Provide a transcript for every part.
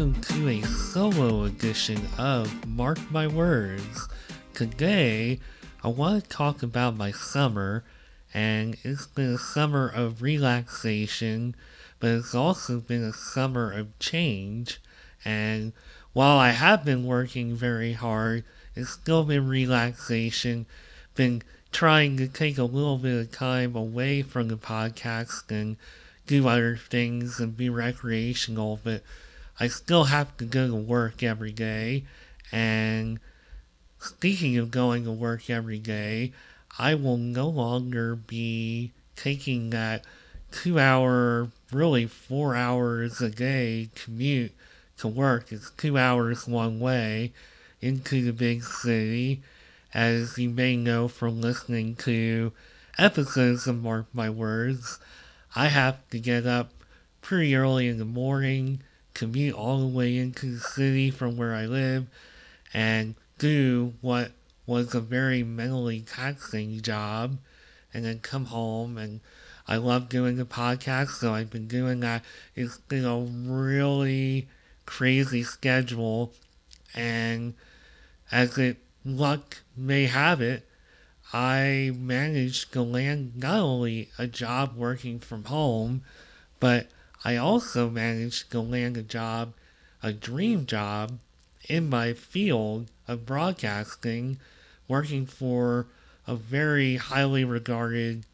welcome to a solo edition of Mark My Words. Today, I want to talk about my summer, and it's been a summer of relaxation, but it's also been a summer of change. And while I have been working very hard, it's still been relaxation, been trying to take a little bit of time away from the podcast and do other things and be recreational, but I still have to go to work every day. And speaking of going to work every day, I will no longer be taking that two hour, really four hours a day commute to work. It's two hours one way into the big city. As you may know from listening to episodes of Mark My Words, I have to get up pretty early in the morning commute all the way into the city from where I live and do what was a very mentally taxing job and then come home and I love doing the podcast, so I've been doing that. It's been a really crazy schedule and as it luck may have it, I managed to land not only a job working from home, but I also managed to land a job, a dream job, in my field of broadcasting, working for a very highly regarded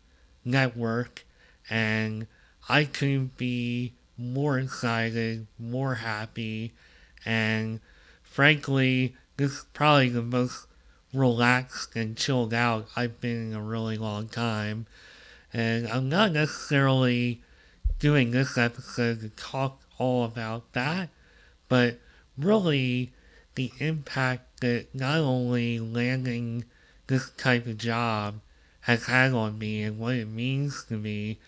network, and I couldn't be more excited, more happy, and frankly, this is probably the most relaxed and chilled out I've been in a really long time. And I'm not necessarily doing this episode to talk all about that, but really the impact that not only landing this type of job has had on me and what it means to me,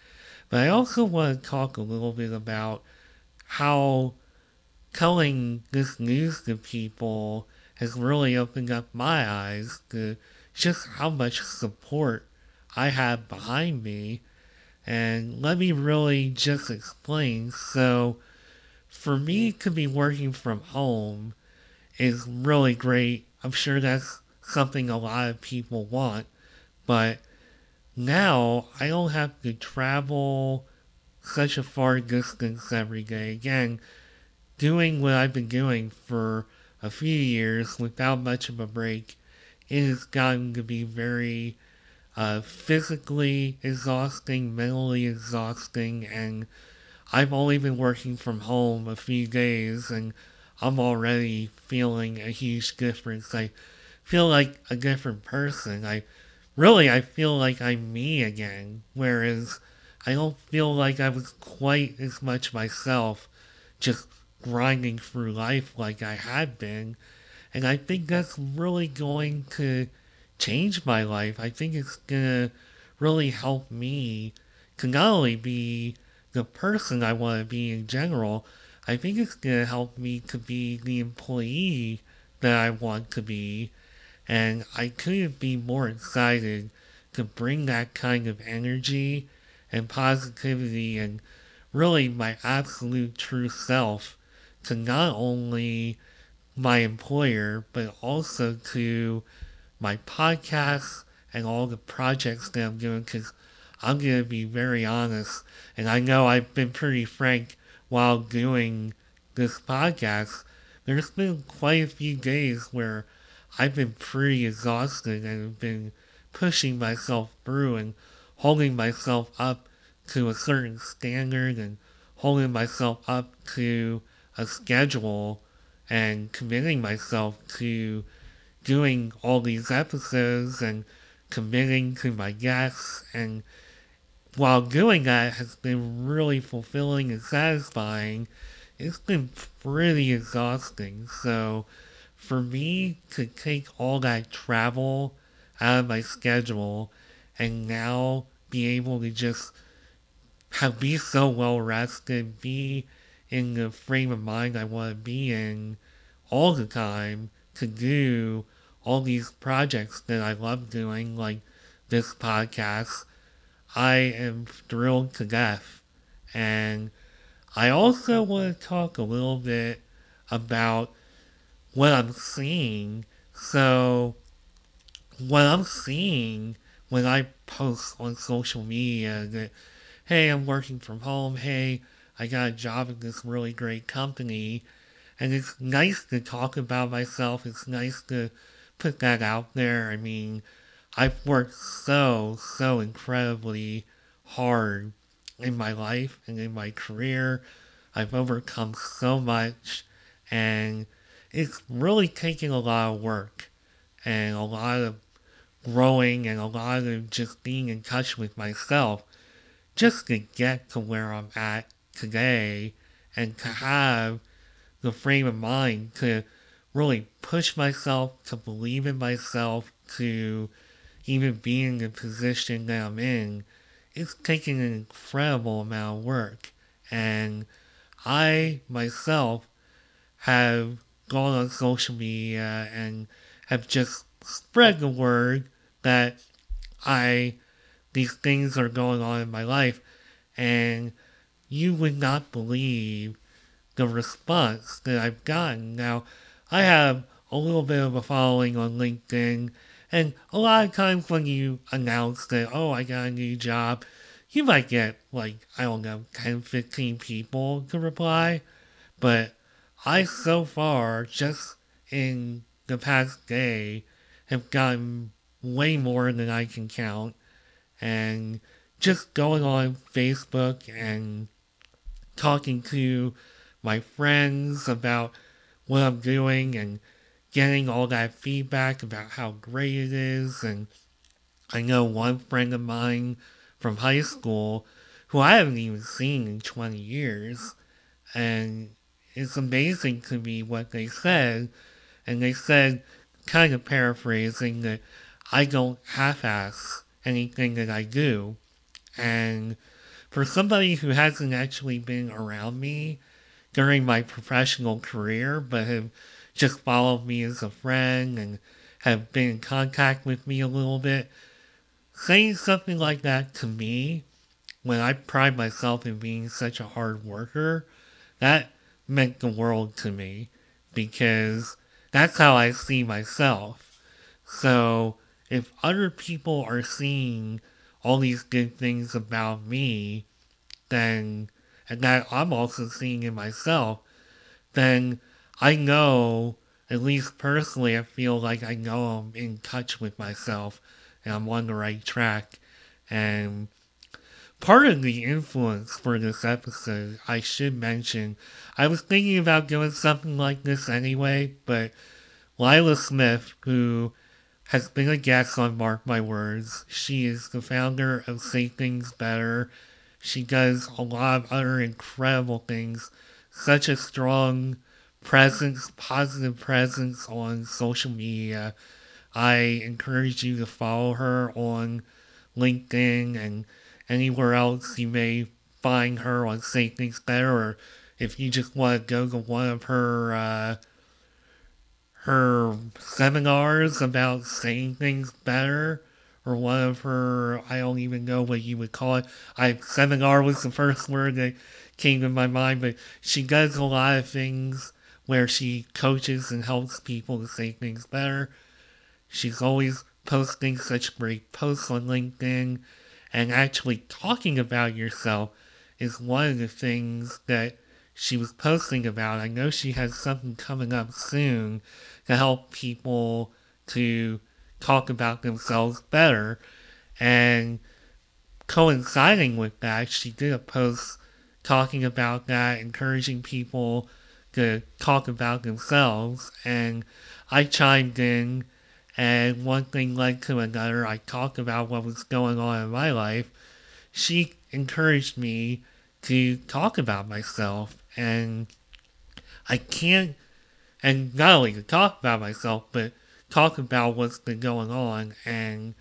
but I also want to talk a little bit about how telling this news to people has really opened up my eyes to just how much support I have behind me and let me really just explain. So, for me to be working from home is really great. I'm sure that's something a lot of people want. But now I don't have to travel such a far distance every day. Again, doing what I've been doing for a few years without much of a break, it has gotten to be very uh, physically exhausting, mentally exhausting, and I've only been working from home a few days and I'm already feeling a huge difference. I feel like a different person. I really I feel like I'm me again, whereas I don't feel like I was quite as much myself just grinding through life like I had been. And I think that's really going to change my life. I think it's gonna really help me to not only be the person I want to be in general, I think it's gonna help me to be the employee that I want to be. And I couldn't be more excited to bring that kind of energy and positivity and really my absolute true self to not only my employer, but also to my podcast and all the projects that I'm doing because I'm going to be very honest. And I know I've been pretty frank while doing this podcast. There's been quite a few days where I've been pretty exhausted and been pushing myself through and holding myself up to a certain standard and holding myself up to a schedule and committing myself to doing all these episodes and committing to my guests and while doing that has been really fulfilling and satisfying, it's been pretty exhausting. So for me to take all that travel out of my schedule and now be able to just have be so well rested, be in the frame of mind I want to be in all the time to do all these projects that I love doing, like this podcast, I am thrilled to death. And I also want to talk a little bit about what I'm seeing. So, what I'm seeing when I post on social media that, hey, I'm working from home, hey, I got a job at this really great company, and it's nice to talk about myself, it's nice to put that out there. I mean, I've worked so, so incredibly hard in my life and in my career. I've overcome so much, and it's really taking a lot of work and a lot of growing and a lot of just being in touch with myself just to get to where I'm at today and to have the frame of mind to really push myself, to believe in myself, to even be in the position that I'm in. It's taking an incredible amount of work. And I myself have gone on social media and have just spread the word that I these things are going on in my life and you would not believe the response that I've gotten. Now, I have a little bit of a following on LinkedIn, and a lot of times when you announce that, oh, I got a new job, you might get like, I don't know, 10, 15 people to reply. But I so far, just in the past day, have gotten way more than I can count. And just going on Facebook and talking to my friends about what I'm doing and getting all that feedback about how great it is. And I know one friend of mine from high school who I haven't even seen in 20 years. And it's amazing to me what they said. And they said, kind of paraphrasing, that I don't half ass anything that I do. And for somebody who hasn't actually been around me during my professional career, but have just followed me as a friend and have been in contact with me a little bit, saying something like that to me when I pride myself in being such a hard worker, that meant the world to me because that's how I see myself. So if other people are seeing all these good things about me, then, and that I'm also seeing in myself, then I know, at least personally, I feel like I know I'm in touch with myself and I'm on the right track. And part of the influence for this episode, I should mention, I was thinking about doing something like this anyway, but Lila Smith, who has been a guest on Mark My Words. She is the founder of Say Things Better. She does a lot of other incredible things, such a strong presence, positive presence on social media. I encourage you to follow her on LinkedIn and anywhere else you may find her on Say Things Better, or if you just want to go to one of her uh, her seminars about saying things better or one of her I don't even know what you would call it. I seminar was the first word that came to my mind, but she does a lot of things where she coaches and helps people to say things better. She's always posting such great posts on LinkedIn and actually talking about yourself is one of the things that she was posting about. I know she has something coming up soon to help people to talk about themselves better. And coinciding with that, she did a post talking about that, encouraging people to talk about themselves. And I chimed in, and one thing led to another. I talked about what was going on in my life. She encouraged me to talk about myself, and I can't and not only to talk about myself, but talk about what's been going on and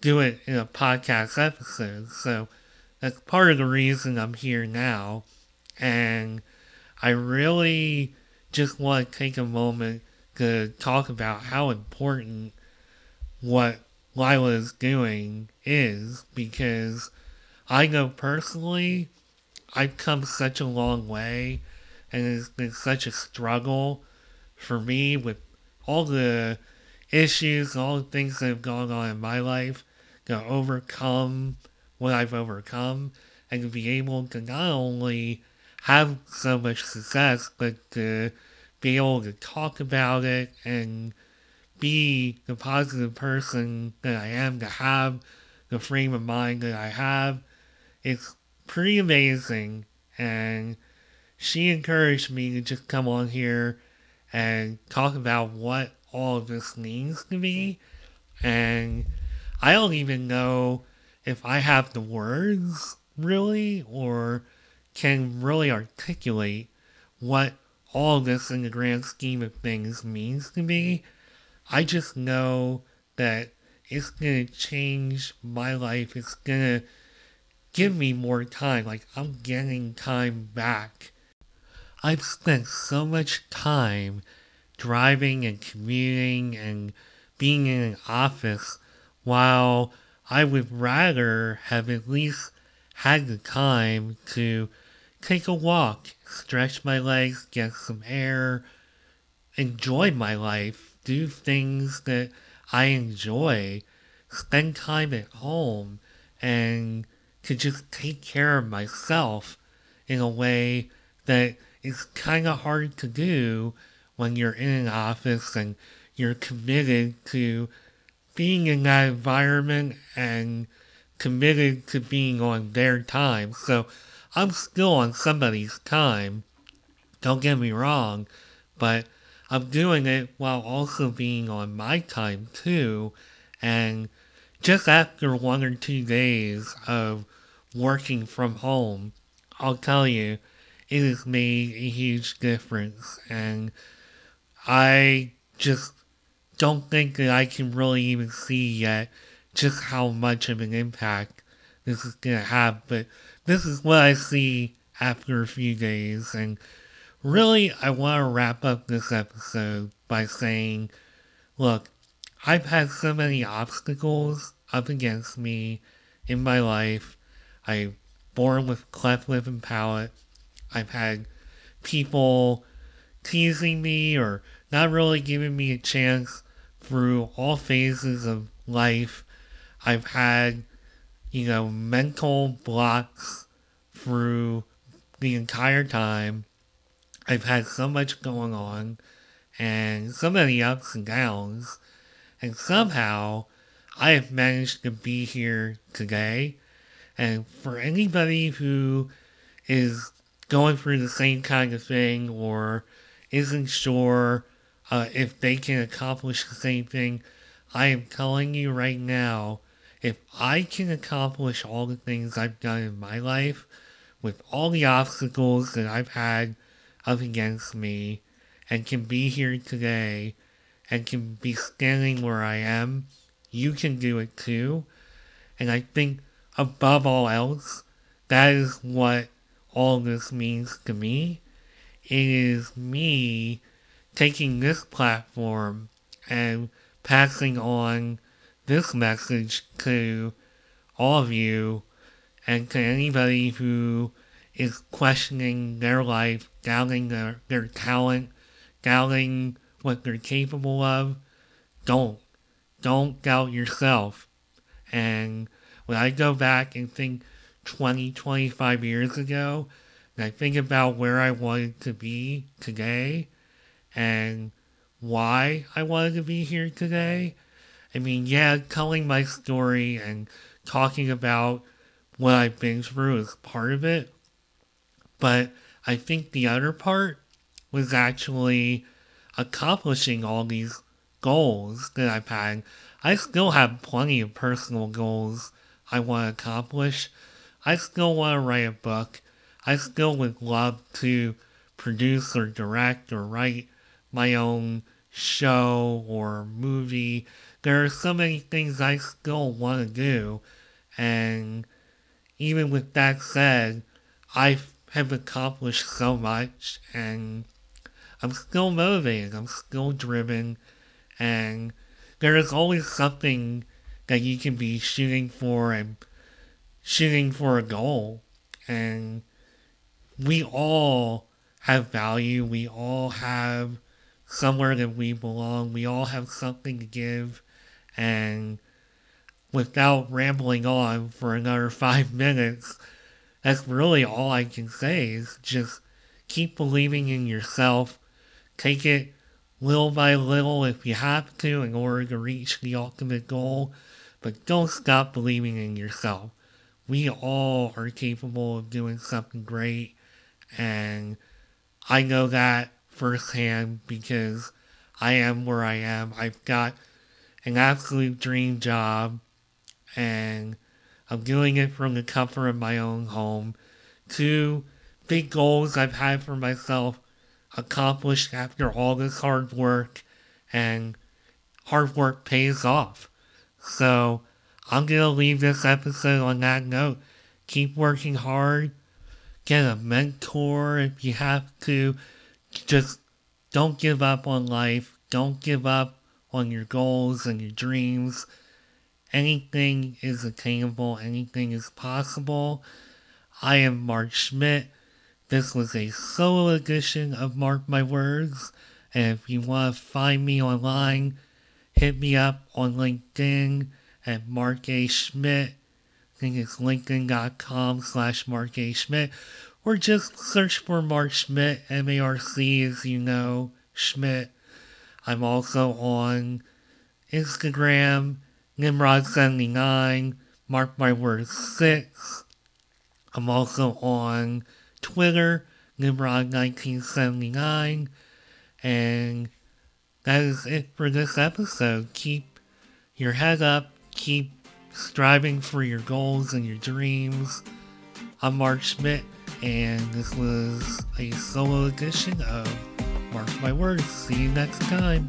do it in a podcast episode. So that's part of the reason I'm here now. And I really just want to take a moment to talk about how important what Lila is doing is because I know personally I've come such a long way and it's been such a struggle for me with all the issues, all the things that have gone on in my life, to overcome what I've overcome, and to be able to not only have so much success, but to be able to talk about it and be the positive person that I am, to have the frame of mind that I have. It's pretty amazing. And she encouraged me to just come on here and talk about what all of this means to me. And I don't even know if I have the words really or can really articulate what all this in the grand scheme of things means to me. I just know that it's gonna change my life. It's gonna give me more time. Like, I'm getting time back. I've spent so much time driving and commuting and being in an office while I would rather have at least had the time to take a walk, stretch my legs, get some air, enjoy my life, do things that I enjoy, spend time at home, and to just take care of myself in a way that is kind of hard to do when you're in an office and you're committed to being in that environment and committed to being on their time. So I'm still on somebody's time. Don't get me wrong, but I'm doing it while also being on my time too. And just after one or two days of working from home, I'll tell you, it has made a huge difference. And I just don't think that I can really even see yet just how much of an impact this is going to have. But this is what I see after a few days. And really, I want to wrap up this episode by saying, look, I've had so many obstacles up against me in my life. I'm born with cleft lip and palate. I've had people teasing me or not really giving me a chance through all phases of life. I've had, you know, mental blocks through the entire time. I've had so much going on and so many ups and downs. And somehow I have managed to be here today. And for anybody who is going through the same kind of thing or isn't sure uh, if they can accomplish the same thing, I am telling you right now, if I can accomplish all the things I've done in my life, with all the obstacles that I've had up against me, and can be here today, and can be standing where I am, you can do it too. And I think above all else, that is what all this means to me. It is me taking this platform and passing on this message to all of you and to anybody who is questioning their life, doubting their, their talent, doubting what they're capable of. Don't. Don't doubt yourself. And when I go back and think 20, 25 years ago, and I think about where I wanted to be today, and why I wanted to be here today. I mean, yeah, telling my story and talking about what I've been through is part of it. But I think the other part was actually accomplishing all these goals that I've had. I still have plenty of personal goals I want to accomplish. I still want to write a book. I still would love to produce or direct or write my own show or movie. There are so many things I still want to do. And even with that said, I have accomplished so much and I'm still motivated. I'm still driven. And there is always something that you can be shooting for and shooting for a goal. And we all have value. We all have somewhere that we belong. We all have something to give. And without rambling on for another five minutes, that's really all I can say is just keep believing in yourself. Take it little by little if you have to in order to reach the ultimate goal, but don't stop believing in yourself. We all are capable of doing something great, and I know that firsthand because I am where I am. I've got an absolute dream job, and I'm doing it from the comfort of my own home. Two big goals I've had for myself accomplished after all this hard work, and hard work pays off. So I'm going to leave this episode on that note. Keep working hard. Get a mentor if you have to. Just don't give up on life. Don't give up on your goals and your dreams. Anything is attainable, anything is possible. I am Marc Schmidt. This was a solo edition of Mark My Words. And if you want to find me online, hit me up on LinkedIn at Marc A. Schmidt. I think it's linkedin.com slash Marc A. Schmidt. Or just search for Marc Schmidt, M A R C, as you know, Schmidt. I'm also on Instagram, Nimrod79, Mark My Words 6. I'm also on Twitter, Nimrod1979. And that is it for this episode. Keep your head up, keep striving for your goals and your dreams. I'm Marc Schmidt, and this was a solo edition of Mark My Words. See you next time.